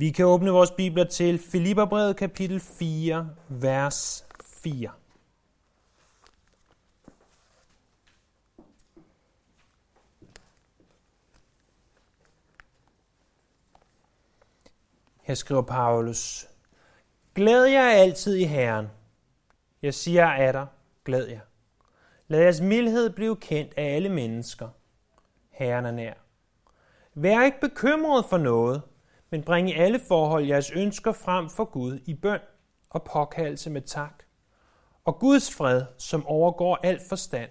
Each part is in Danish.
Vi kan åbne vores bibler til Filipperbrevet kapitel 4, vers 4. Her skriver Paulus, Glæd jer altid i Herren. Jeg siger af dig, glæd jer. Lad jeres mildhed blive kendt af alle mennesker. Herren er nær. Vær ikke bekymret for noget, men bring i alle forhold jeres ønsker frem for Gud i bøn og påkaldelse med tak. Og Guds fred, som overgår al forstand,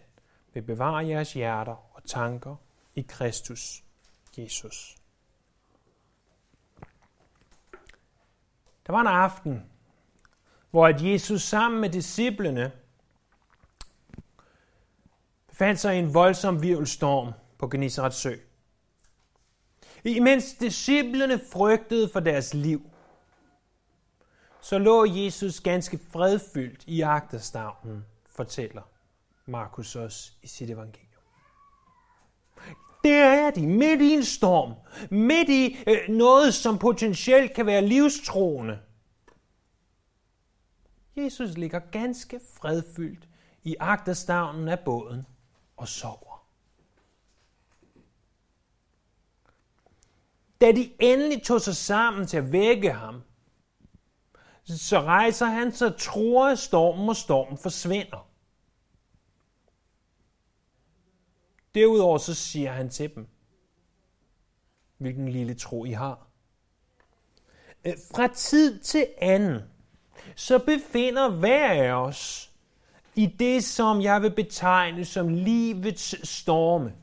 vil bevare jeres hjerter og tanker i Kristus Jesus. Der var en aften, hvor at Jesus sammen med disciplene befandt sig i en voldsom virvelstorm på Genesarets sø. Imens disciplene frygtede for deres liv, så lå Jesus ganske fredfyldt i agterstavnen, fortæller Markus også i sit evangelium. Der er de midt i en storm, midt i øh, noget, som potentielt kan være livstroende. Jesus ligger ganske fredfyldt i agterstavnen af båden og sover. Da de endelig tog sig sammen til at vække ham, så rejser han sig, tror stormen, og stormen forsvinder. Derudover så siger han til dem, hvilken lille tro I har. Øh, fra tid til anden, så befinder hver af os i det, som jeg vil betegne som livets storme.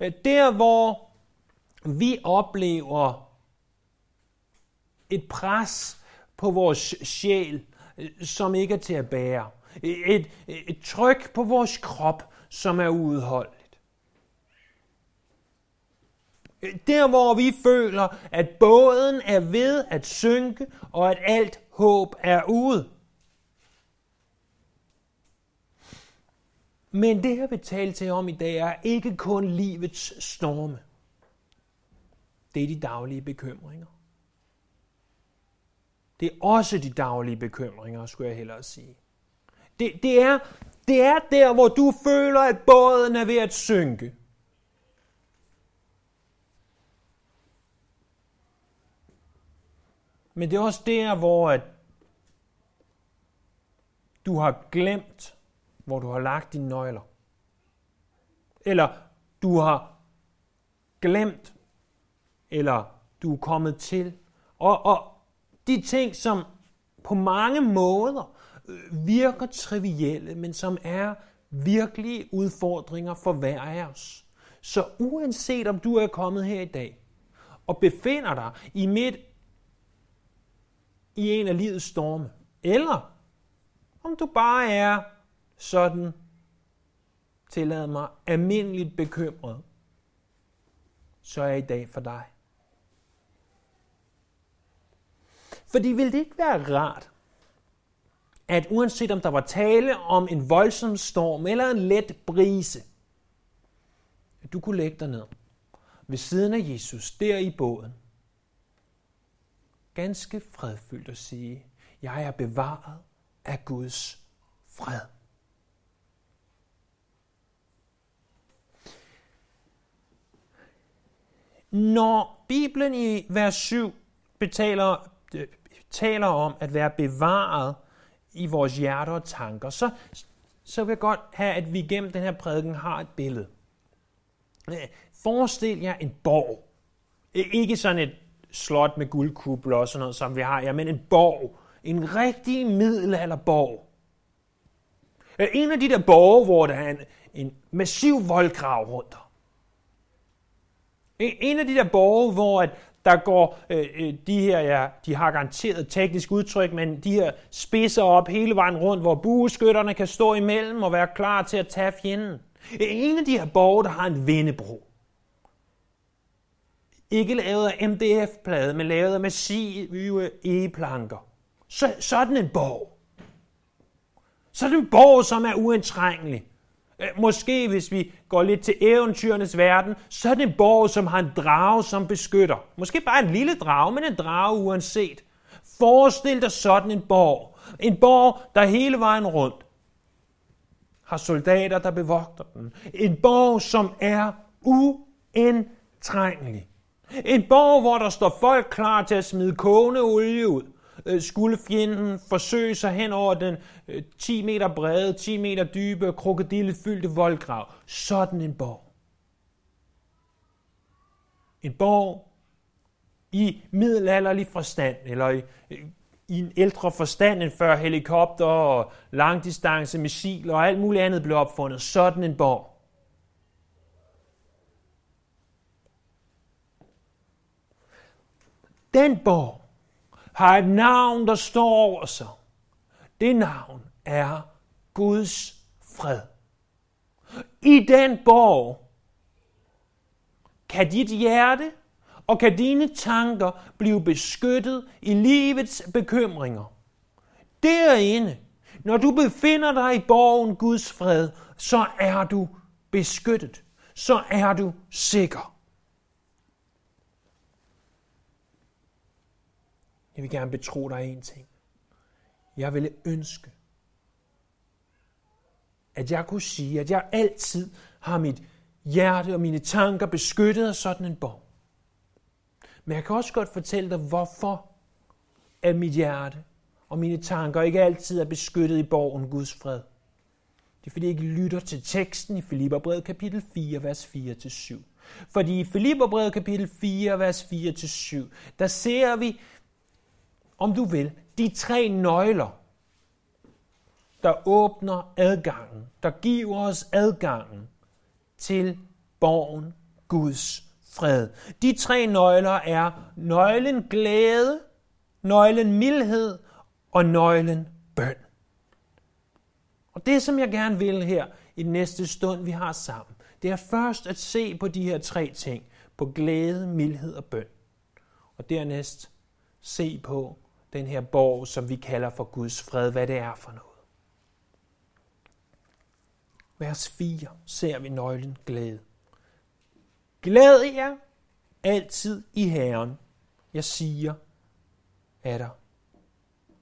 Øh, der, hvor vi oplever et pres på vores sjæl, øh, som ikke er til at bære. Et, et tryk på vores krop, som er uudholdeligt. Der, hvor vi føler, at båden er ved at synke, og at alt håb er ude. Men det, jeg vil tale til om i dag, er ikke kun livets storme. Det er de daglige bekymringer. Det er også de daglige bekymringer, skulle jeg hellere sige. Det, det, er, det er der, hvor du føler, at båden er ved at synke. Men det er også der, hvor at du har glemt, hvor du har lagt dine nøgler. Eller du har glemt, eller du er kommet til. Og, og de ting, som på mange måder virker trivielle, men som er virkelige udfordringer for hver af os. Så uanset om du er kommet her i dag og befinder dig i midt i en af livets storme, eller om du bare er sådan, tillad mig, almindeligt bekymret, så er i dag for dig. Fordi vil det ikke være rart, at uanset om der var tale om en voldsom storm eller en let brise, at du kunne lægge dig ned ved siden af Jesus, der i båden, ganske fredfyldt at sige, jeg er bevaret af Guds fred. Når Bibelen i vers 7 betaler, øh, taler om at være bevaret i vores hjerter og tanker, så, så vil jeg godt have, at vi gennem den her prædiken har et billede. Øh, forestil jer en borg. Ikke sådan et slot med guldkubler og sådan noget, som vi har ja, men en borg. En rigtig middelalderborg. Øh, en af de der borge, hvor der er en, en massiv voldgrav rundt en af de der borge, hvor at der går øh, øh, de her, ja, de har garanteret teknisk udtryk, men de her spidser op hele vejen rundt, hvor bueskytterne kan stå imellem og være klar til at tage fjenden. En af de her borge, der har en vindebro. Ikke lavet af MDF-plade, men lavet af massive egeplanker. Så, sådan en borg. Sådan en borg, som er uindtrængelig. Øh, måske hvis vi går lidt til eventyrenes verden, så er det en borg, som har en drage som beskytter. Måske bare en lille drage, men en drage uanset. Forestil dig sådan en borg. En borg, der hele vejen rundt har soldater, der bevogter den. En borg, som er uindtrængelig. En borg, hvor der står folk klar til at smide kogende olie ud. Øh, skulle fjenden forsøge sig hen over den øh, 10 meter brede, 10 meter dybe, krokodillefyldte voldgrav. Sådan en borg. En borg i middelalderlig forstand, eller i, i en ældre forstand end før helikopter og langdistance missiler og alt muligt andet blev opfundet. Sådan en borg. Den borg har et navn, der står over sig. Det navn er Guds fred. I den borg kan dit hjerte og kan dine tanker blive beskyttet i livets bekymringer. Derinde, når du befinder dig i borgen Guds fred, så er du beskyttet. Så er du sikker. Jeg vil gerne betro dig en ting. Jeg ville ønske, at jeg kunne sige, at jeg altid har mit hjerte og mine tanker beskyttet af sådan en borg. Men jeg kan også godt fortælle dig, hvorfor at mit hjerte og mine tanker ikke altid er beskyttet i borgen Guds fred. Det er fordi, jeg ikke lytter til teksten i Filipperbrevet kapitel 4, vers 4-7. Fordi i Filipperbrevet kapitel 4, vers 4-7, der ser vi om du vil, de tre nøgler, der åbner adgangen, der giver os adgangen til borgen Guds fred. De tre nøgler er nøglen glæde, nøglen mildhed og nøglen bøn. Og det, som jeg gerne vil her i den næste stund, vi har sammen, det er først at se på de her tre ting. På glæde, mildhed og bøn. Og dernæst se på den her borg, som vi kalder for Guds fred, hvad det er for noget. Vers 4 ser vi nøglen glæde. Glæd jer altid i Herren. Jeg siger, er der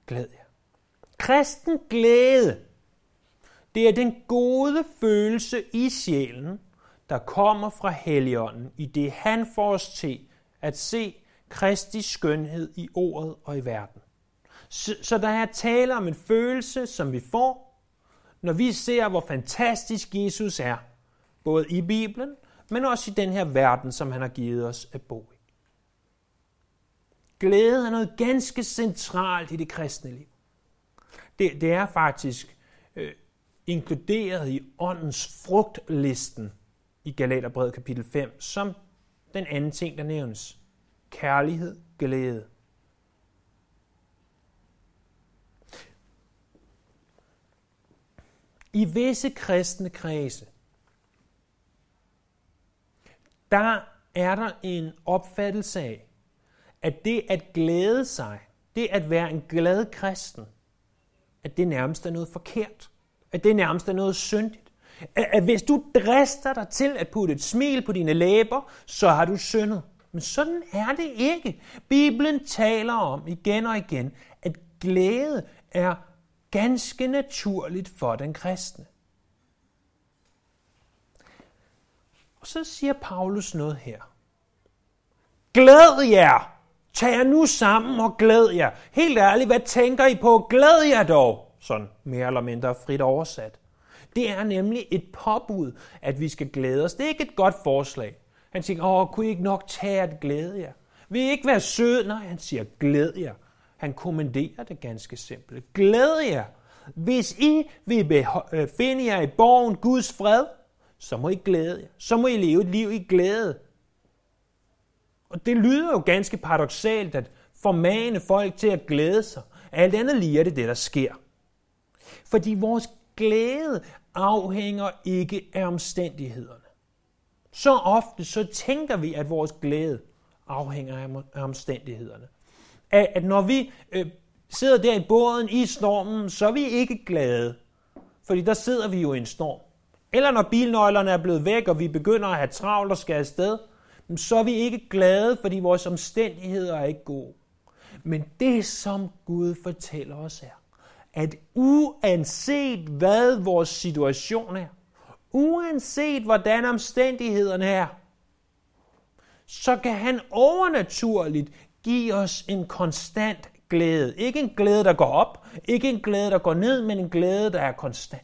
glæd jer. Kristen glæde, det er den gode følelse i sjælen, der kommer fra Helligånden, i det han får os til at se Kristi skønhed i ordet og i verden. Så, så der er tale om en følelse, som vi får, når vi ser, hvor fantastisk Jesus er, både i Bibelen, men også i den her verden, som han har givet os at bo i. Glæde er noget ganske centralt i det kristne liv. Det, det er faktisk øh, inkluderet i åndens frugtlisten i Galaterbrevet kapitel 5, som den anden ting, der nævnes kærlighed, glæde. I visse kristne kredse, der er der en opfattelse af, at det at glæde sig, det at være en glad kristen, at det nærmest er noget forkert. At det nærmest er noget syndigt. At hvis du drister dig til at putte et smil på dine læber, så har du syndet. Men sådan er det ikke. Bibelen taler om igen og igen, at glæde er ganske naturligt for den kristne. Og så siger Paulus noget her. Glæd jer! Tag jer nu sammen og glæd jer. Helt ærligt, hvad tænker I på? Glæd jer dog! Sådan mere eller mindre frit oversat. Det er nemlig et påbud, at vi skal glæde os. Det er ikke et godt forslag. Han siger, åh, kunne I ikke nok tage at glæde jer? Vil I ikke være sød? Nej, han siger, glæd jer. Han kommanderer det ganske simpelt. Glæd jer. Hvis I vil øh, finde jer i borgen Guds fred, så må I glæde jer. Så må I leve et liv i glæde. Og det lyder jo ganske paradoxalt at formane folk til at glæde sig. Alt andet lige er det det, der sker. Fordi vores glæde afhænger ikke af omstændighederne. Så ofte så tænker vi, at vores glæde afhænger af omstændighederne. At, at når vi øh, sidder der i båden i stormen, så er vi ikke glade. Fordi der sidder vi jo i en storm. eller når bilnøglerne er blevet væk, og vi begynder at have travlt og skal afsted, så er vi ikke glade, fordi vores omstændigheder er ikke gode. Men det, som Gud fortæller os er, at uanset hvad vores situation er, uanset hvordan omstændighederne er, så kan han overnaturligt give os en konstant glæde. Ikke en glæde, der går op, ikke en glæde, der går ned, men en glæde, der er konstant.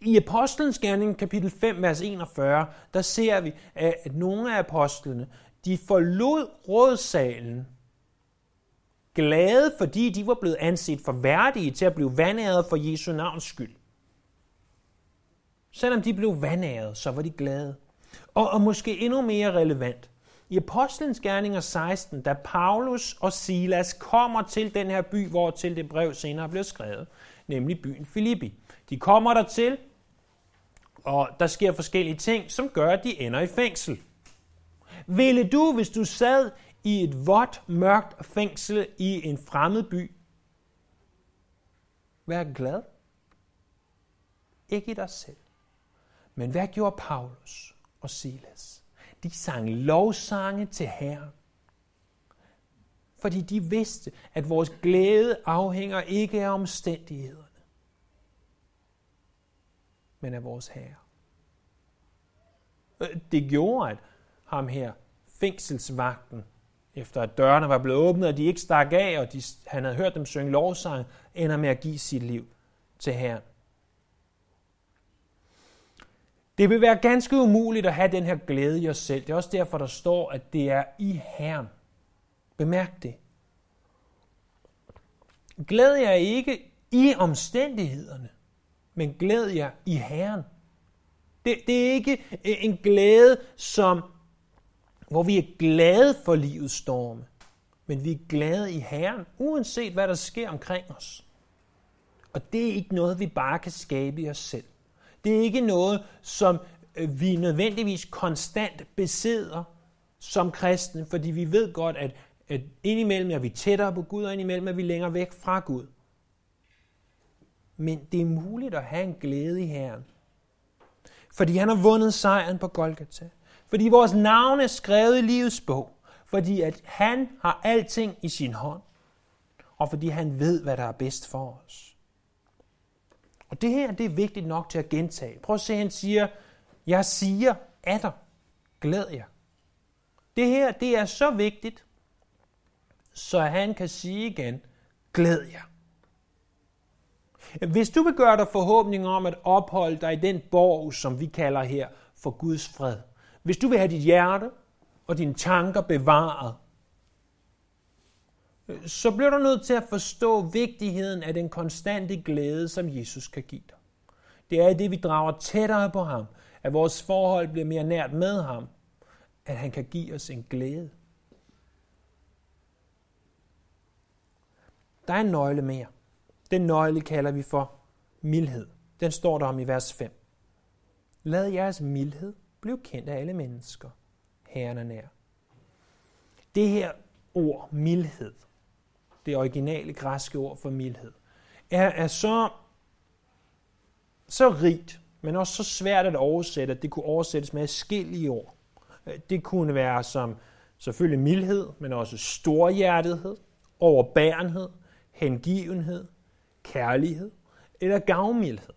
I Apostlenes Gerning, kapitel 5, vers 41, der ser vi, at nogle af apostlene, de forlod rådsalen glade, fordi de var blevet anset for værdige til at blive vandæret for Jesu navns skyld. Selvom de blev vandæret, så var de glade. Og, og måske endnu mere relevant, i Apostlenes Gerninger 16, da Paulus og Silas kommer til den her by, hvor til det brev senere blev skrevet, nemlig byen Filippi. De kommer dertil, og der sker forskellige ting, som gør, at de ender i fængsel. Ville du, hvis du sad i et vådt, mørkt fængsel i en fremmed by, være glad? Ikke i dig selv. Men hvad gjorde Paulus og Silas? De sang lovsange til Herren. Fordi de vidste, at vores glæde afhænger ikke af omstændighederne, men af vores Herre. Øh, det gjorde, at ham her, fængselsvagten, efter at dørene var blevet åbnet, og de ikke stak af, og de, han havde hørt dem synge lovsang, ender med at give sit liv til Herren. Det vil være ganske umuligt at have den her glæde i os selv. Det er også derfor, der står, at det er i Herren. Bemærk det. Glæd jer ikke i omstændighederne, men glæd jer i Herren. Det, det er ikke en glæde, som, hvor vi er glade for livets storme, men vi er glade i Herren, uanset hvad der sker omkring os. Og det er ikke noget, vi bare kan skabe i os selv. Det er ikke noget, som øh, vi nødvendigvis konstant besidder som kristne, fordi vi ved godt, at, at indimellem er vi tættere på Gud, og indimellem er vi længere væk fra Gud. Men det er muligt at have en glæde i Herren. Fordi han har vundet sejren på Golgata. Fordi vores navn er skrevet i livets bog. Fordi at han har alting i sin hånd. Og fordi han ved, hvad der er bedst for os. Og det her, det er vigtigt nok til at gentage. Prøv at se, han siger, jeg siger af dig, glæd jer. Det her, det er så vigtigt, så han kan sige igen, glæd jer. Hvis du vil gøre dig forhåbning om at opholde dig i den borg, som vi kalder her for Guds fred, hvis du vil have dit hjerte og dine tanker bevaret, så bliver du nødt til at forstå vigtigheden af den konstante glæde, som Jesus kan give dig. Det er det, vi drager tættere på ham, at vores forhold bliver mere nært med ham, at han kan give os en glæde. Der er en nøgle mere. Den nøgle kalder vi for mildhed. Den står der om i vers 5. Lad jeres mildhed blive kendt af alle mennesker. Herren er nær. Det her ord, mildhed, det originale græske ord for mildhed, er, er så, så rigt, men også så svært at oversætte, at det kunne oversættes med forskellige ord. Øh, det kunne være som selvfølgelig mildhed, men også storhjertethed, overbærenhed, hengivenhed, kærlighed eller gavmildhed.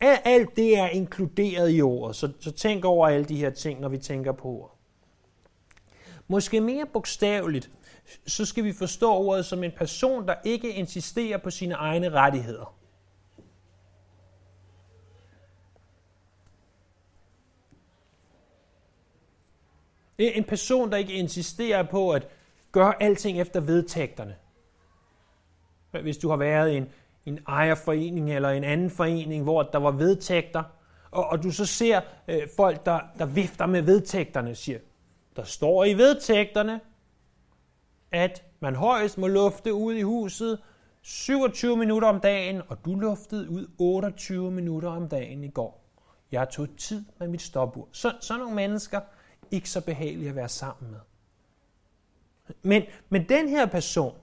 Alt det er inkluderet i ordet, så, så tænk over alle de her ting, når vi tænker på ordet. Måske mere bogstaveligt, så skal vi forstå ordet som en person, der ikke insisterer på sine egne rettigheder. En person, der ikke insisterer på at gøre alting efter vedtægterne. Hvis du har været i en, en ejerforening eller en anden forening, hvor der var vedtægter, og, og du så ser øh, folk, der, der vifter med vedtægterne, siger, der står i vedtægterne, at man højst må lufte ud i huset 27 minutter om dagen, og du luftede ud 28 minutter om dagen i går. Jeg tog tid med mit stopur. Så, sådan nogle mennesker, ikke så behagelige at være sammen med. Men, men den her person,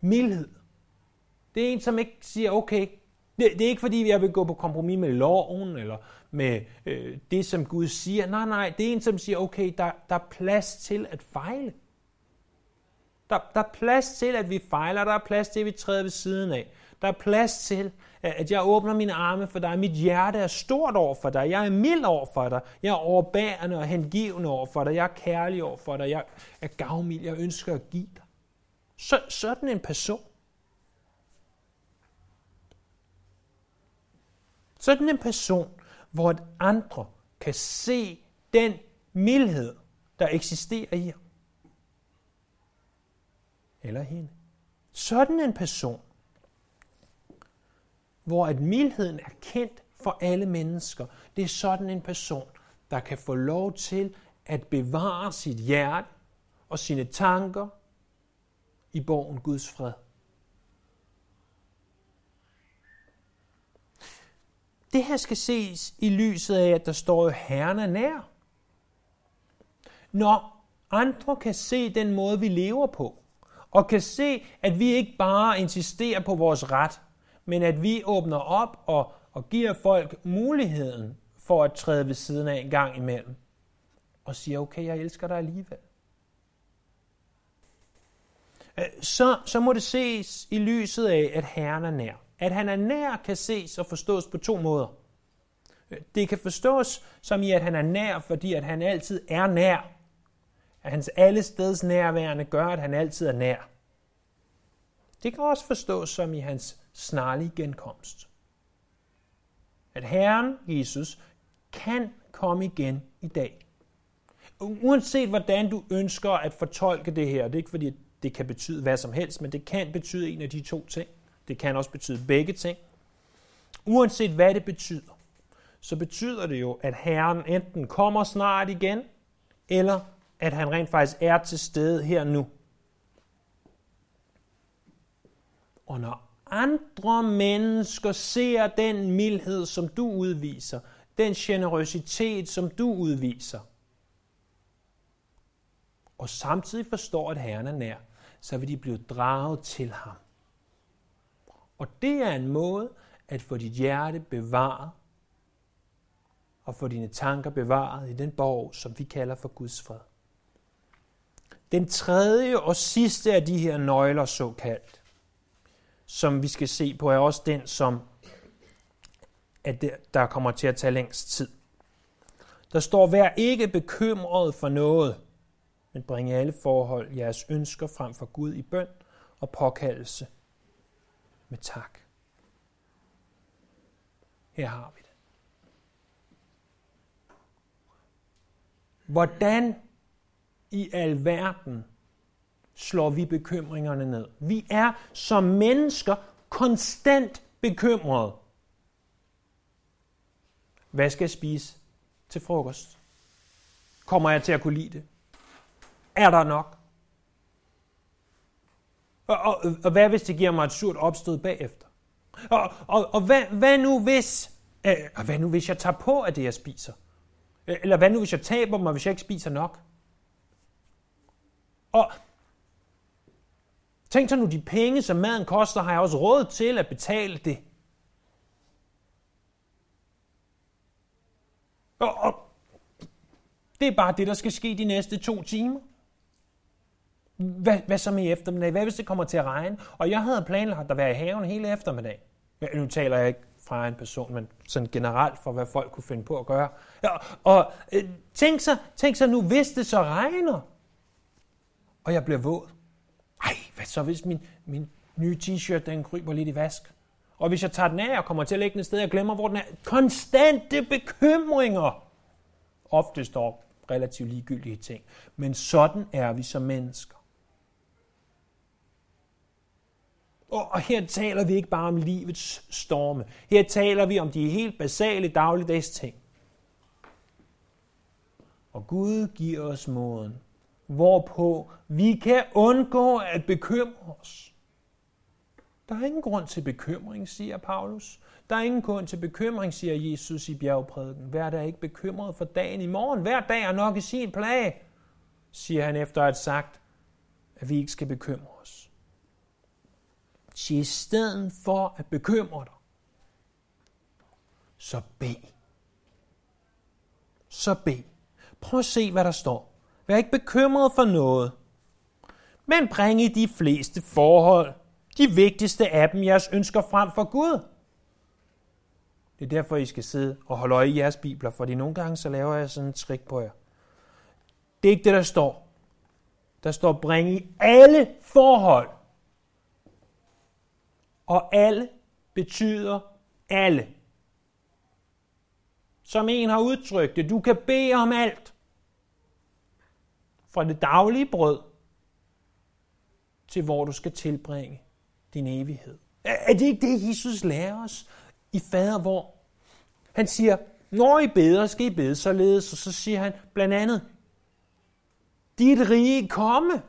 mildhed, Det er en, som ikke siger, okay, det, det er ikke fordi, jeg vil gå på kompromis med loven, eller med øh, det, som Gud siger. Nej, nej, det er en, som siger, okay, der, der er plads til at fejle. Der, der er plads til, at vi fejler. Der er plads til, at vi træder ved siden af. Der er plads til, at jeg åbner mine arme for dig. Mit hjerte er stort over for dig. Jeg er mild over for dig. Jeg er overbærende og hengivende over for dig. Jeg er kærlig over for dig. Jeg er gavmild. Jeg ønsker at give dig. Så, sådan en person. Sådan en person, hvor et andre kan se den mildhed, der eksisterer i ham. Eller hende. Sådan en person hvor at mildheden er kendt for alle mennesker. Det er sådan en person, der kan få lov til at bevare sit hjerte og sine tanker i borgen Guds fred. Det her skal ses i lyset af, at der står, jo Herren er nær. Når andre kan se den måde, vi lever på, og kan se, at vi ikke bare insisterer på vores ret, men at vi åbner op og, og giver folk muligheden for at træde ved siden af en gang imellem. Og siger, okay, jeg elsker dig alligevel. Øh, så, så må det ses i lyset af, at Herren er nær. At han er nær kan ses og forstås på to måder. Øh, det kan forstås som i, at han er nær, fordi at han altid er nær. At hans allesteds nærværende gør, at han altid er nær. Det kan også forstås som i hans snarlige genkomst. At Herren Jesus kan komme igen i dag. Uanset hvordan du ønsker at fortolke det her, det er ikke fordi, det kan betyde hvad som helst, men det kan betyde en af de to ting. Det kan også betyde begge ting. Uanset hvad det betyder, så betyder det jo, at Herren enten kommer snart igen, eller at han rent faktisk er til stede her nu. Og når andre mennesker ser den mildhed, som du udviser, den generøsitet, som du udviser, og samtidig forstår, at Herren er nær, så vil de blive draget til ham. Og det er en måde at få dit hjerte bevaret, og få dine tanker bevaret i den borg, som vi kalder for Guds fred. Den tredje og sidste af de her nøgler, såkaldt, som vi skal se på, er også den, som at der kommer til at tage længst tid. Der står, vær ikke bekymret for noget, men bring alle forhold jeres ønsker frem for Gud i bøn og påkaldelse med tak. Her har vi det. Hvordan i alverden slår vi bekymringerne ned. Vi er som mennesker konstant bekymrede. Hvad skal jeg spise til frokost? Kommer jeg til at kunne lide det? Er der nok? Og, og, og hvad hvis det giver mig et surt opstød bagefter? Og, og, og hvad, hvad nu hvis, øh, hvad nu hvis jeg tager på af det, jeg spiser? Eller hvad nu hvis jeg taber mig, hvis jeg ikke spiser nok? Og Tænk så nu, de penge, som maden koster, har jeg også råd til at betale det. Og, og det er bare det, der skal ske de næste to timer. Hvad, hvad så med i eftermiddag? Hvad hvis det kommer til at regne? Og jeg havde planlagt at være i haven hele eftermiddag. Ja, nu taler jeg ikke fra en person, men sådan generelt for, hvad folk kunne finde på at gøre. Ja, og øh, tænk, så, tænk så nu, hvis det så regner, og jeg bliver våd. Ej, hvad så hvis min, min nye t-shirt, den kryber lidt i vask? Og hvis jeg tager den af og kommer til at lægge den et sted, jeg glemmer, hvor den er. Konstante bekymringer. Ofte står relativt ligegyldige ting. Men sådan er vi som mennesker. Og her taler vi ikke bare om livets storme. Her taler vi om de helt basale dagligdags ting. Og Gud giver os måden hvorpå vi kan undgå at bekymre os. Der er ingen grund til bekymring, siger Paulus. Der er ingen grund til bekymring, siger Jesus i bjergprædiken. Hver dag er ikke bekymret for dagen i morgen. Hver dag er nok i sin plage, siger han efter at have sagt, at vi ikke skal bekymre os. Så i stedet for at bekymre dig, så bed. Så bed. Prøv at se, hvad der står. Vær ikke bekymret for noget, men bring i de fleste forhold de vigtigste af dem, jeres ønsker frem for Gud. Det er derfor, I skal sidde og holde øje i jeres bibler, fordi nogle gange så laver jeg sådan en trick på jer. Det er ikke det, der står. Der står bring i alle forhold. Og alle betyder alle. Som en har udtrykt det, du kan bede om alt. Fra det daglige brød til hvor du skal tilbringe din evighed. Er det ikke det, Jesus lærer os i fader hvor? Han siger, når I beder, skal I bede således, og så siger han blandt andet, dit rige komme.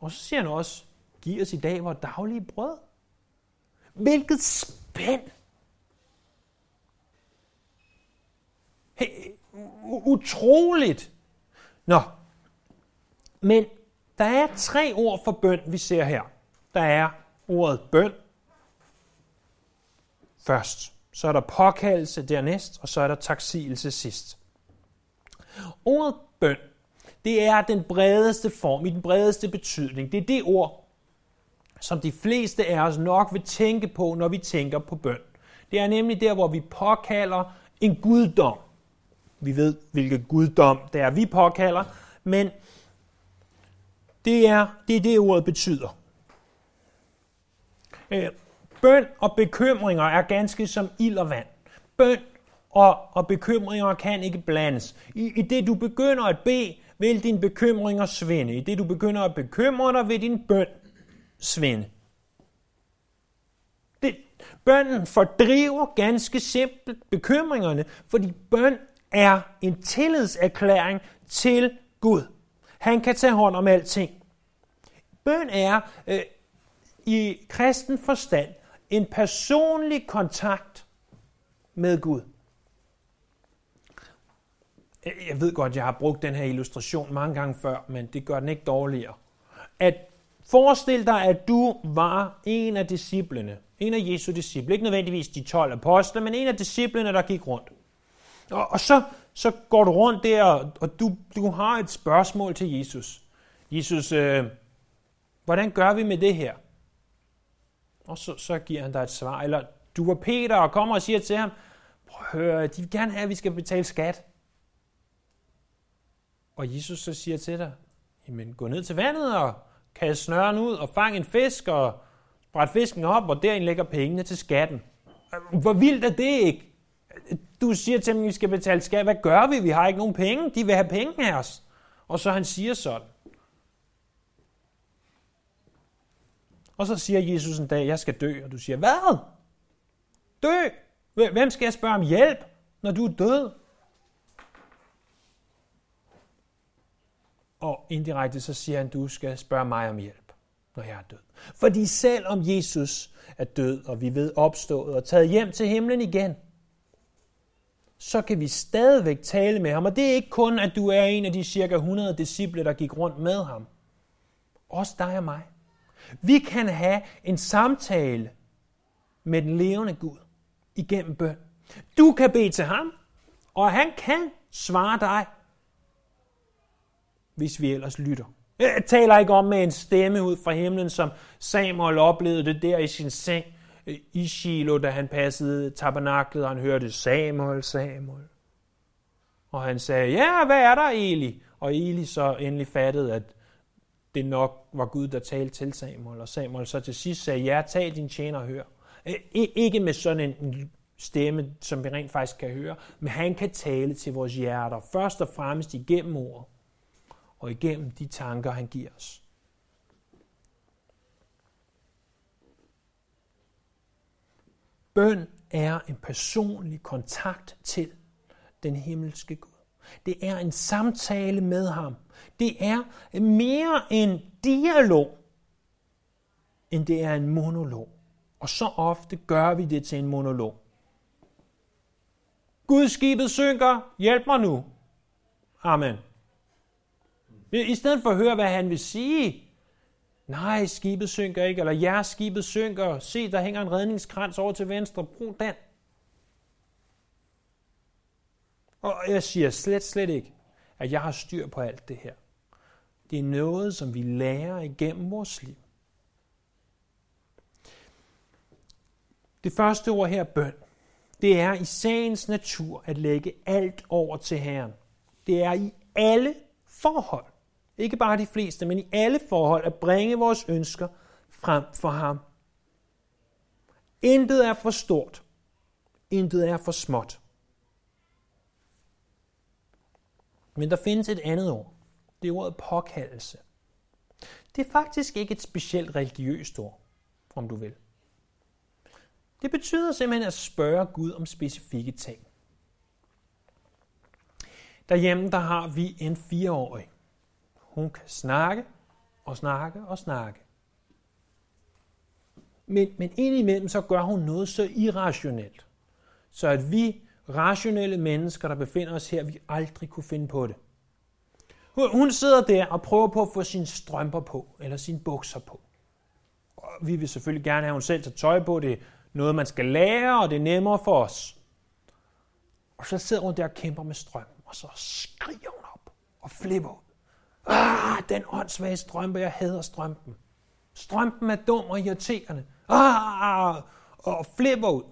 Og så siger han også, giv os i dag vores daglige brød. Hvilket spænd! Hey, utroligt! Nå, men der er tre ord for bøn, vi ser her. Der er ordet bøn først. Så er der påkaldelse dernæst, og så er der taksigelse sidst. Ordet bøn, det er den bredeste form, i den bredeste betydning. Det er det ord, som de fleste af os nok vil tænke på, når vi tænker på bøn. Det er nemlig der, hvor vi påkalder en guddom. Vi ved, hvilket guddom det er, vi påkalder, men det er det, er det ordet betyder. Øh, bøn og bekymringer er ganske som ild og vand. Bøn og, og bekymringer kan ikke blandes. I, I det du begynder at bede, vil dine bekymringer svinde. I det du begynder at bekymre dig, vil din bøn svinde. Det, bønnen fordriver ganske simpelt bekymringerne, fordi bøn er en tillidserklæring til Gud. Han kan tage hånd om alting. Bøn er øh, i kristen forstand en personlig kontakt med Gud. Jeg ved godt, jeg har brugt den her illustration mange gange før, men det gør den ikke dårligere. At forestil dig, at du var en af disciplene, en af Jesu disciple, ikke nødvendigvis de 12 apostle, men en af disciplene, der gik rundt. Og, og så, så går du rundt der, og du, du har et spørgsmål til Jesus. Jesus, øh, hvordan gør vi med det her? Og så, så giver han dig et svar. Eller du var Peter og kommer og siger til ham, prøv at høre, de vil gerne have, at vi skal betale skat. Og Jesus så siger til dig, jamen gå ned til vandet og kast snøren ud og fang en fisk og bræt fisken op, og derind lægger pengene til skatten. Hvor vildt er det ikke? Du siger til dem, at vi skal betale skat. Hvad gør vi? Vi har ikke nogen penge. De vil have penge af os. Og så han siger sådan. Og så siger Jesus en dag, jeg skal dø. Og du siger, hvad? Dø? Hvem skal jeg spørge om hjælp, når du er død? Og indirekte så siger han, du skal spørge mig om hjælp, når jeg er død. Fordi selvom Jesus er død, og vi ved opstået og taget hjem til himlen igen, så kan vi stadigvæk tale med ham. Og det er ikke kun, at du er en af de cirka 100 disciple, der gik rundt med ham. Også dig og mig. Vi kan have en samtale med den levende Gud igennem bøn. Du kan bede til ham, og han kan svare dig, hvis vi ellers lytter. Jeg taler ikke om med en stemme ud fra himlen, som Samuel oplevede det der i sin seng i Shiloh, da han passede tabernaklet, og han hørte Samuel, Samuel. Og han sagde, ja, hvad er der, Eli? Og Eli så endelig fattede, at det nok var Gud, der talte til Samuel, og Samuel så til sidst sagde, ja, tal din tjener og hør. Ikke med sådan en stemme, som vi rent faktisk kan høre, men han kan tale til vores hjerter, først og fremmest igennem ordet, og igennem de tanker, han giver os. Bøn er en personlig kontakt til den himmelske Gud. Det er en samtale med ham. Det er mere en dialog, end det er en monolog. Og så ofte gør vi det til en monolog. Guds skibet synker, hjælp mig nu. Amen. I stedet for at høre, hvad han vil sige, Nej, skibet synker ikke, eller ja, skibet synker. Se, der hænger en redningskrans over til venstre. Brug den. Og jeg siger slet, slet ikke, at jeg har styr på alt det her. Det er noget, som vi lærer igennem vores liv. Det første ord her, bøn, det er i sagens natur at lægge alt over til Herren. Det er i alle forhold, ikke bare de fleste, men i alle forhold at bringe vores ønsker frem for ham. Intet er for stort. Intet er for småt. Men der findes et andet ord. Det er ordet påkaldelse. Det er faktisk ikke et specielt religiøst ord, om du vil. Det betyder simpelthen at spørge Gud om specifikke ting. Derhjemme der har vi en fireårig. Hun kan snakke og snakke og snakke. Men, men indimellem så gør hun noget så irrationelt, så at vi rationelle mennesker, der befinder os her, vi aldrig kunne finde på det. Hun sidder der og prøver på at få sine strømper på, eller sine bukser på. Og vi vil selvfølgelig gerne have, at hun selv tager tøj på. Det er noget, man skal lære, og det er nemmere for os. Og så sidder hun der og kæmper med strømmen, og så skriger hun op og flipper ud. Ah, den åndssvage strømpe, jeg hader strømpen. Strømpen er dum og irriterende. Ah, og flipper ud.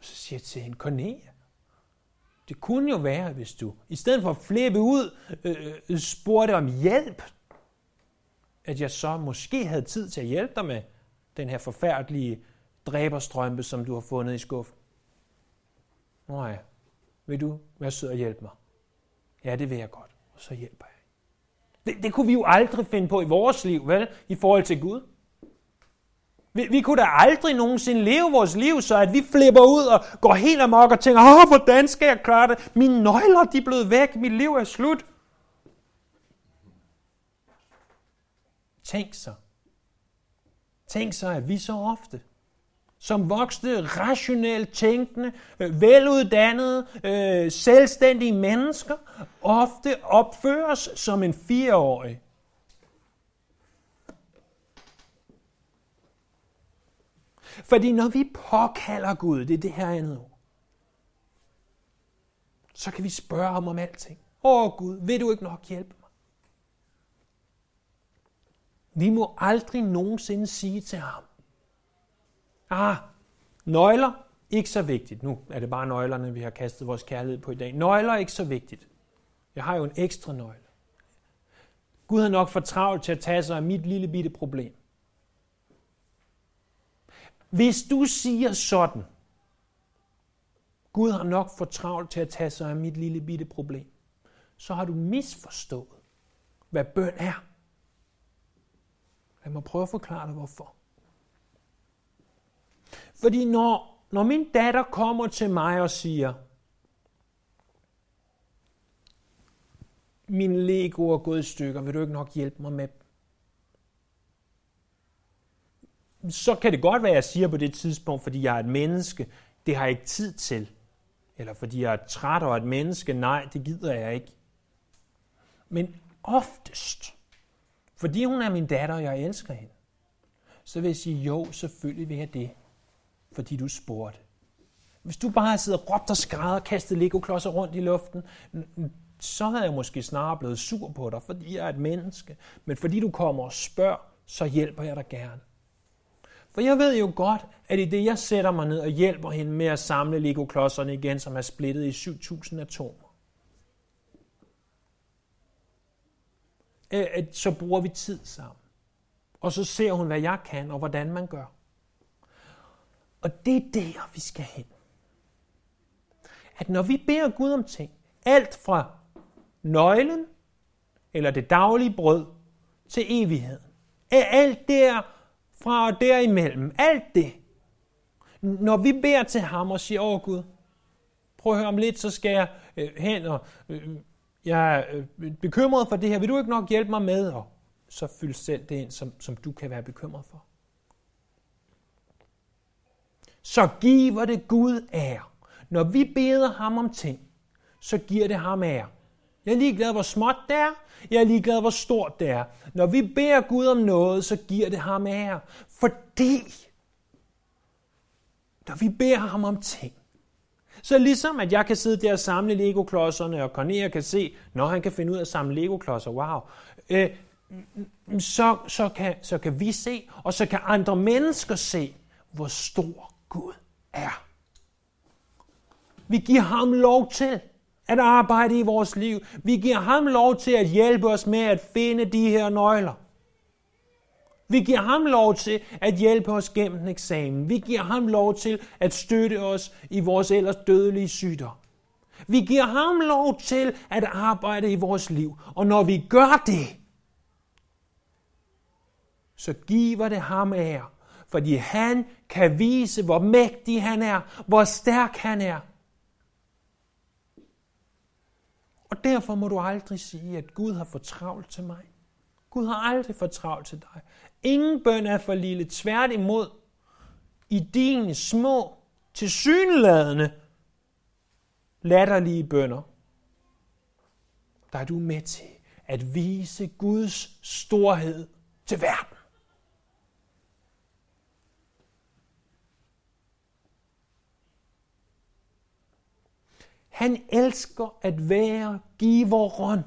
Så siger jeg til hende, Cornelia, det kunne jo være, hvis du i stedet for at flippe ud, øh, øh, spurgte om hjælp, at jeg så måske havde tid til at hjælpe dig med den her forfærdelige dræberstrømpe, som du har fundet i skuffen. Nej, vil du være sød og hjælpe mig? Ja, det vil jeg godt, så hjælper jeg. Det, det kunne vi jo aldrig finde på i vores liv, vel, i forhold til Gud. Vi, vi kunne da aldrig nogensinde leve vores liv, så at vi flipper ud og går helt amok og tænker, åh, hvordan skal jeg klare det? Mine nøgler, de er blevet væk, mit liv er slut. Tænk så. Tænk så, at vi så ofte, som voksne, rationelt tænkende, øh, veluddannede, øh, selvstændige mennesker, ofte opføres som en fireårig. Fordi når vi påkalder Gud, det er det her andet ord, så kan vi spørge ham om alting. Åh Gud, vil du ikke nok hjælpe mig? Vi må aldrig nogensinde sige til ham, ah, nøgler, ikke så vigtigt. Nu er det bare nøglerne, vi har kastet vores kærlighed på i dag. Nøgler er ikke så vigtigt. Jeg har jo en ekstra nøgle. Gud har nok for travlt til at tage sig af mit lille bitte problem. Hvis du siger sådan, Gud har nok for travlt til at tage sig af mit lille bitte problem, så har du misforstået, hvad bøn er. Lad mig prøve at forklare dig, hvorfor. Fordi når, når min datter kommer til mig og siger, min Lego er gået i stykker, vil du ikke nok hjælpe mig med dem? så kan det godt være, at jeg siger på det tidspunkt, fordi jeg er et menneske, det har jeg ikke tid til. Eller fordi jeg er træt og et menneske, nej, det gider jeg ikke. Men oftest, fordi hun er min datter, og jeg elsker hende, så vil jeg sige, jo, selvfølgelig vil jeg det, fordi du spurgte. Hvis du bare sidder og råbt og skrædder og kastet Lego-klodser rundt i luften, så havde jeg måske snarere blevet sur på dig, fordi jeg er et menneske. Men fordi du kommer og spørger, så hjælper jeg dig gerne. For jeg ved jo godt, at i det jeg sætter mig ned og hjælper hende med at samle Lego-klodserne igen, som er splittet i 7000 atomer, så bruger vi tid sammen. Og så ser hun, hvad jeg kan, og hvordan man gør. Og det er der, vi skal hen. At når vi beder Gud om ting, alt fra nøglen, eller det daglige brød, til evigheden, alt der, fra og derimellem. Alt det. Når vi beder til ham og siger, åh Gud, prøv at høre om lidt, så skal jeg øh, hen, og øh, jeg er øh, bekymret for det her. Vil du ikke nok hjælpe mig med? Og så fyld selv det ind, som, som du kan være bekymret for. Så giver det Gud ære. Når vi beder ham om ting, så giver det ham ære. Jeg er ligeglad, hvor småt det er. Jeg er ligeglad, hvor stort det er. Når vi beder Gud om noget, så giver det ham ære. Fordi, når vi beder ham om ting, så ligesom at jeg kan sidde der og samle Lego-klodserne, og Cornelia kan se, når han kan finde ud af at samle Lego-klodser, wow, øh, så, så, kan, så kan vi se, og så kan andre mennesker se, hvor stor Gud er. Vi giver ham lov til at arbejde i vores liv. Vi giver ham lov til at hjælpe os med at finde de her nøgler. Vi giver ham lov til at hjælpe os gennem eksamen. Vi giver ham lov til at støtte os i vores ellers dødelige sygdom. Vi giver ham lov til at arbejde i vores liv. Og når vi gør det, så giver det ham ære. Fordi han kan vise, hvor mægtig han er, hvor stærk han er. Og derfor må du aldrig sige, at Gud har for travlt til mig. Gud har aldrig for travlt til dig. Ingen bøn er for lille. Tværtimod, i dine små, tilsyneladende, latterlige bønder, der er du med til at vise Guds storhed til verden. Han elsker at være giveren.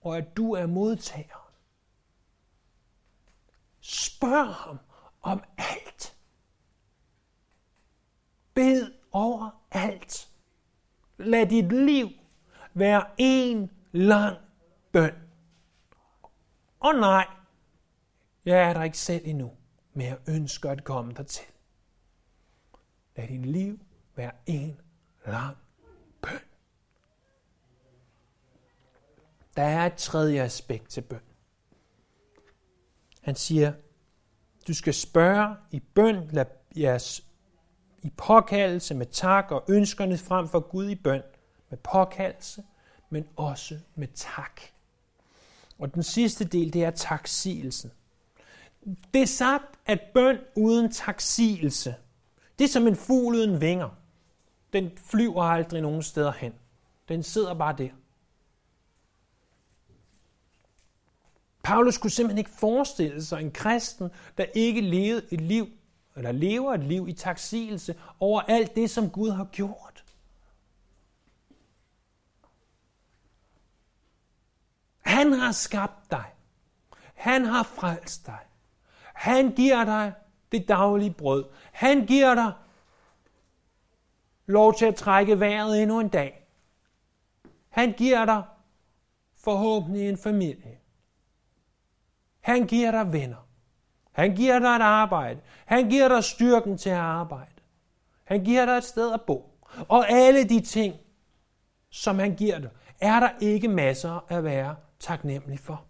Og at du er modtager. Spørg ham om alt. Bed over alt. Lad dit liv være en lang bøn. Og nej, jeg er der ikke selv endnu, men jeg ønsker at komme dertil. Lad din liv være en lang bøn. Der er et tredje aspekt til bøn. Han siger, du skal spørge i bøn, lad jeres i påkaldelse med tak og ønskerne frem for Gud i bøn, med påkaldelse, men også med tak. Og den sidste del, det er taksigelsen. Det er sagt, at bøn uden taksigelse – det er som en fugl uden vinger. Den flyver aldrig nogen steder hen. Den sidder bare der. Paulus kunne simpelthen ikke forestille sig en kristen, der ikke levede et liv, eller lever et liv i taksigelse over alt det, som Gud har gjort. Han har skabt dig. Han har frelst dig. Han giver dig det daglige brød. Han giver dig lov til at trække vejret endnu en dag. Han giver dig forhåbentlig en familie. Han giver dig venner. Han giver dig et arbejde. Han giver dig styrken til at arbejde. Han giver dig et sted at bo. Og alle de ting, som han giver dig, er der ikke masser at være taknemmelig for.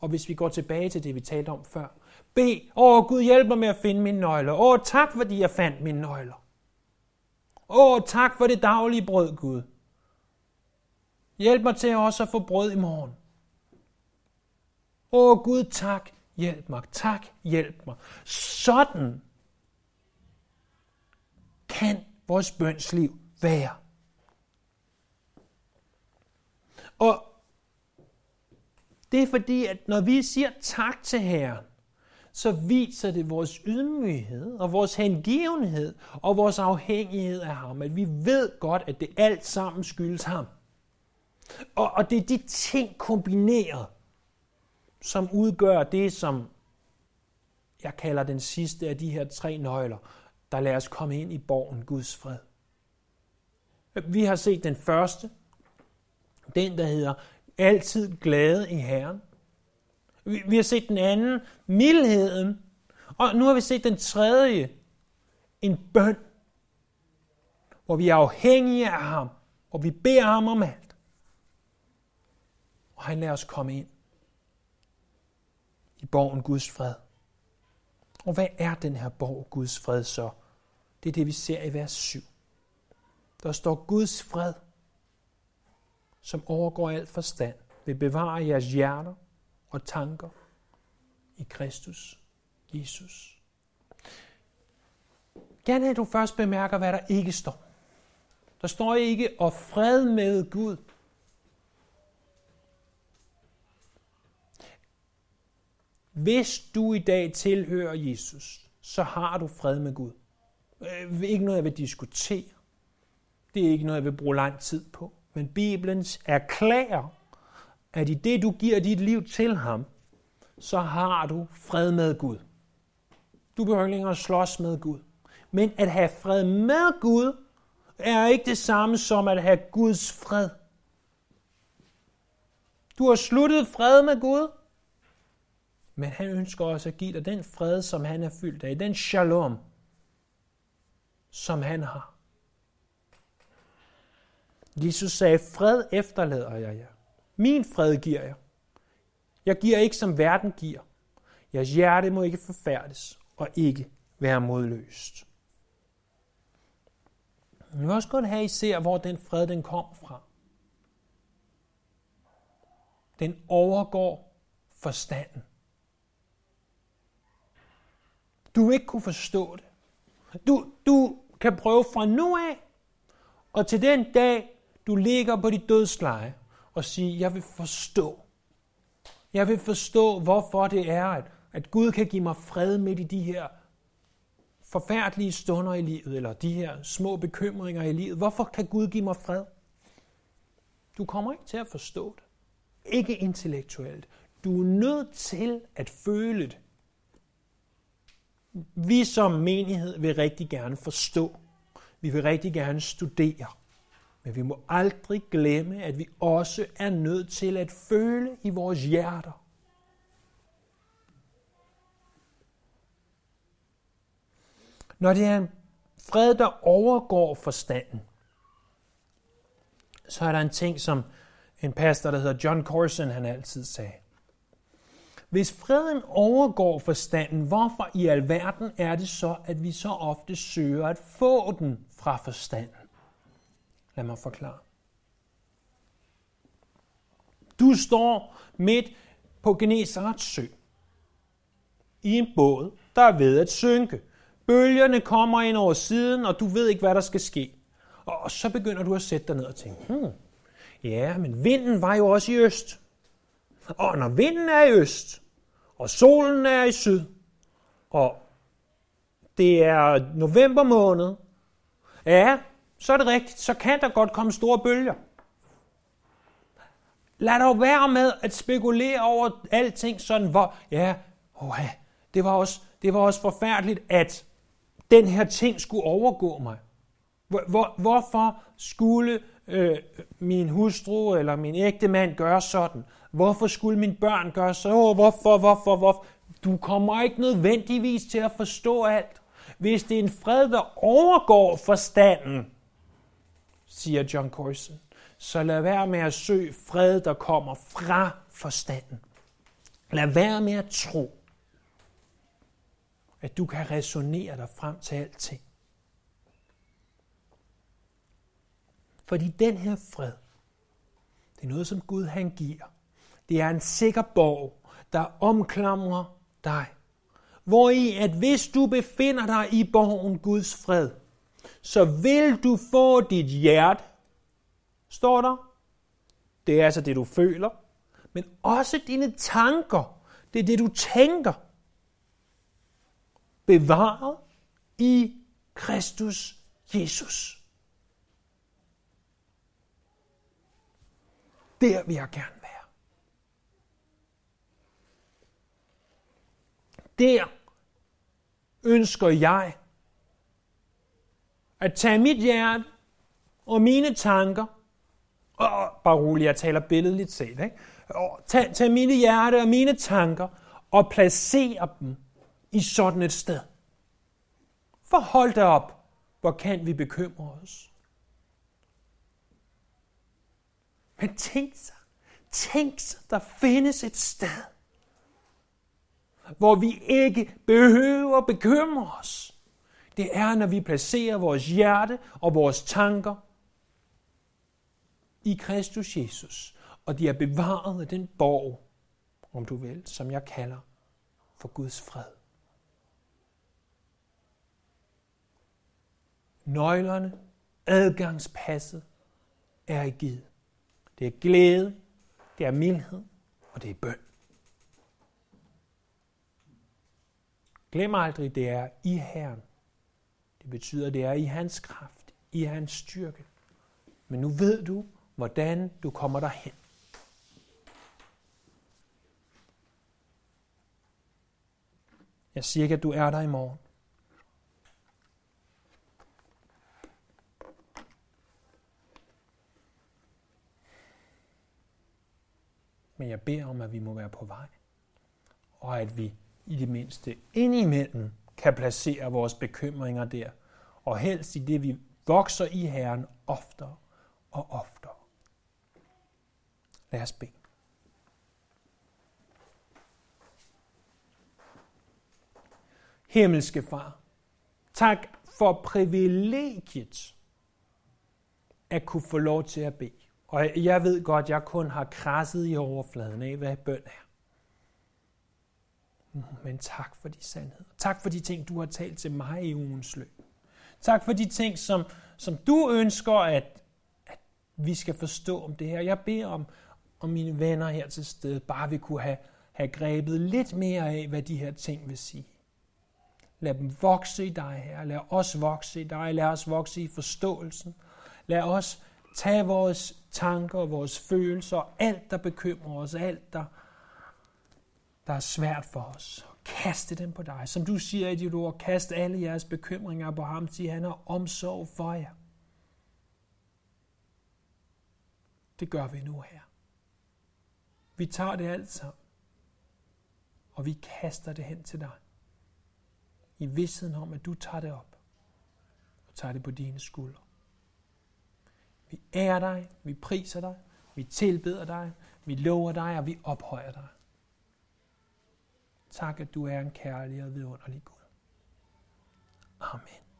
Og hvis vi går tilbage til det, vi talte om før, Be, åh Gud hjælp mig med at finde mine nøgler. Åh tak, fordi jeg fandt mine nøgler. Åh tak for det daglige brød, Gud. Hjælp mig til også at få brød i morgen. Åh Gud, tak, hjælp mig, tak, hjælp mig. Sådan kan vores bønsliv være. Og det er fordi, at når vi siger tak til Herren, så viser det vores ydmyghed og vores hengivenhed og vores afhængighed af ham. At vi ved godt, at det alt sammen skyldes ham. Og, og det er de ting kombineret, som udgør det, som jeg kalder den sidste af de her tre nøgler, der lader os komme ind i borgen Guds fred. Vi har set den første, den der hedder altid glade i Herren. Vi, vi har set den anden, mildheden. Og nu har vi set den tredje, en bøn, hvor vi er afhængige af ham, og vi beder ham om alt. Og han lader os komme ind i borgen Guds fred. Og hvad er den her borg Guds fred så? Det er det, vi ser i vers 7. Der står Guds fred, som overgår alt forstand, vil bevare jeres hjerter og tanker i Kristus Jesus. Gerne at du først bemærker, hvad der ikke står. Der står ikke, og fred med Gud. Hvis du i dag tilhører Jesus, så har du fred med Gud. Det er ikke noget, jeg vil diskutere. Det er ikke noget, jeg vil bruge lang tid på. Men Bibelen erklærer, at i det, du giver dit liv til ham, så har du fred med Gud. Du behøver ikke længere slås med Gud. Men at have fred med Gud, er ikke det samme som at have Guds fred. Du har sluttet fred med Gud, men han ønsker også at give dig den fred, som han er fyldt af, den shalom, som han har. Jesus sagde, fred efterlader jeg jer. Min fred giver jeg. Jeg giver ikke, som verden giver. Jeres hjerte må ikke forfærdes og ikke være modløst. Vi vil også godt have, at I ser, hvor den fred den kom fra. Den overgår forstanden. Du vil ikke kunne forstå det. Du, du kan prøve fra nu af, og til den dag, du ligger på dit dødsleje, og sige, jeg vil forstå. Jeg vil forstå, hvorfor det er, at, at Gud kan give mig fred midt i de her forfærdelige stunder i livet, eller de her små bekymringer i livet. Hvorfor kan Gud give mig fred? Du kommer ikke til at forstå det. Ikke intellektuelt. Du er nødt til at føle det. Vi som menighed vil rigtig gerne forstå. Vi vil rigtig gerne studere. Men vi må aldrig glemme, at vi også er nødt til at føle i vores hjerter. Når det er en fred, der overgår forstanden, så er der en ting, som en pastor, der hedder John Corson, han altid sagde. Hvis freden overgår forstanden, hvorfor i alverden er det så, at vi så ofte søger at få den fra forstanden? Lad mig forklare. Du står midt på Genesarets sø i en båd, der er ved at synke. Bølgerne kommer ind over siden, og du ved ikke, hvad der skal ske. Og så begynder du at sætte dig ned og tænke, hmm, ja, men vinden var jo også i øst. Og når vinden er i øst, og solen er i syd, og det er november måned, ja, så er det rigtigt, så kan der godt komme store bølger. Lad dog være med at spekulere over alting sådan, hvor, ja, oh, det, var også, det var også forfærdeligt, at den her ting skulle overgå mig. Hvor, hvor, hvorfor skulle øh, min hustru eller min ægte mand gøre sådan? Hvorfor skulle mine børn gøre så? Oh, hvorfor, hvorfor, hvorfor? Du kommer ikke nødvendigvis til at forstå alt. Hvis det er en fred, der overgår forstanden, siger John Corson, så lad være med at søge fred, der kommer fra forstanden. Lad være med at tro, at du kan resonere dig frem til alting. Fordi den her fred, det er noget, som Gud han giver. Det er en sikker borg, der omklamrer dig. Hvor i, at hvis du befinder dig i borgen Guds fred, så vil du få dit hjerte, står der. Det er altså det, du føler, men også dine tanker. Det er det, du tænker. Bevaret i Kristus Jesus. Der vil jeg gerne være. Der ønsker jeg at tage mit hjerte og mine tanker, og bare roligt, jeg taler billedligt set, ikke? Og tage, tage mine hjerte og mine tanker og placere dem i sådan et sted. Forhold dig op, hvor kan vi bekymre os. Men tænk sig, tænk sig, der findes et sted, hvor vi ikke behøver bekymre os det er, når vi placerer vores hjerte og vores tanker i Kristus Jesus, og de er bevaret af den borg, om du vil, som jeg kalder for Guds fred. Nøglerne Adgangspasset er givet. Det er glæde, det er mildhed, og det er bøn. Glem aldrig, det er i Herren. Det betyder, det er i hans kraft, i hans styrke. Men nu ved du, hvordan du kommer derhen. Jeg siger ikke, at du er der i morgen. Men jeg beder om, at vi må være på vej. Og at vi i det mindste indimellem kan placere vores bekymringer der. Og helst i det, vi vokser i Herren oftere og oftere. Lad os bede. Himmelske Far, tak for privilegiet at kunne få lov til at bede. Og jeg ved godt, jeg kun har krasset i overfladen af, hvad bøn er. Men tak for de sandheder. Tak for de ting, du har talt til mig i ugens løb. Tak for de ting, som, som du ønsker, at, at vi skal forstå om det her. Jeg beder om, om mine venner her til stede bare vi kunne have, have grebet lidt mere af, hvad de her ting vil sige. Lad dem vokse i dig her. Lad os vokse i dig. Lad os vokse i forståelsen. Lad os tage vores tanker, vores følelser, alt der bekymrer os, alt der, der er svært for os. Kaste dem på dig. Som du siger i dit ord, kast alle jeres bekymringer på ham, til han har omsorg for jer. Det gør vi nu her. Vi tager det alt sammen, og vi kaster det hen til dig. I vidsheden om, at du tager det op og tager det på dine skuldre. Vi ærer dig, vi priser dig, vi tilbeder dig, vi lover dig, og vi ophøjer dig. Tak, at du er en kærlig og vidunderlig Gud. Amen.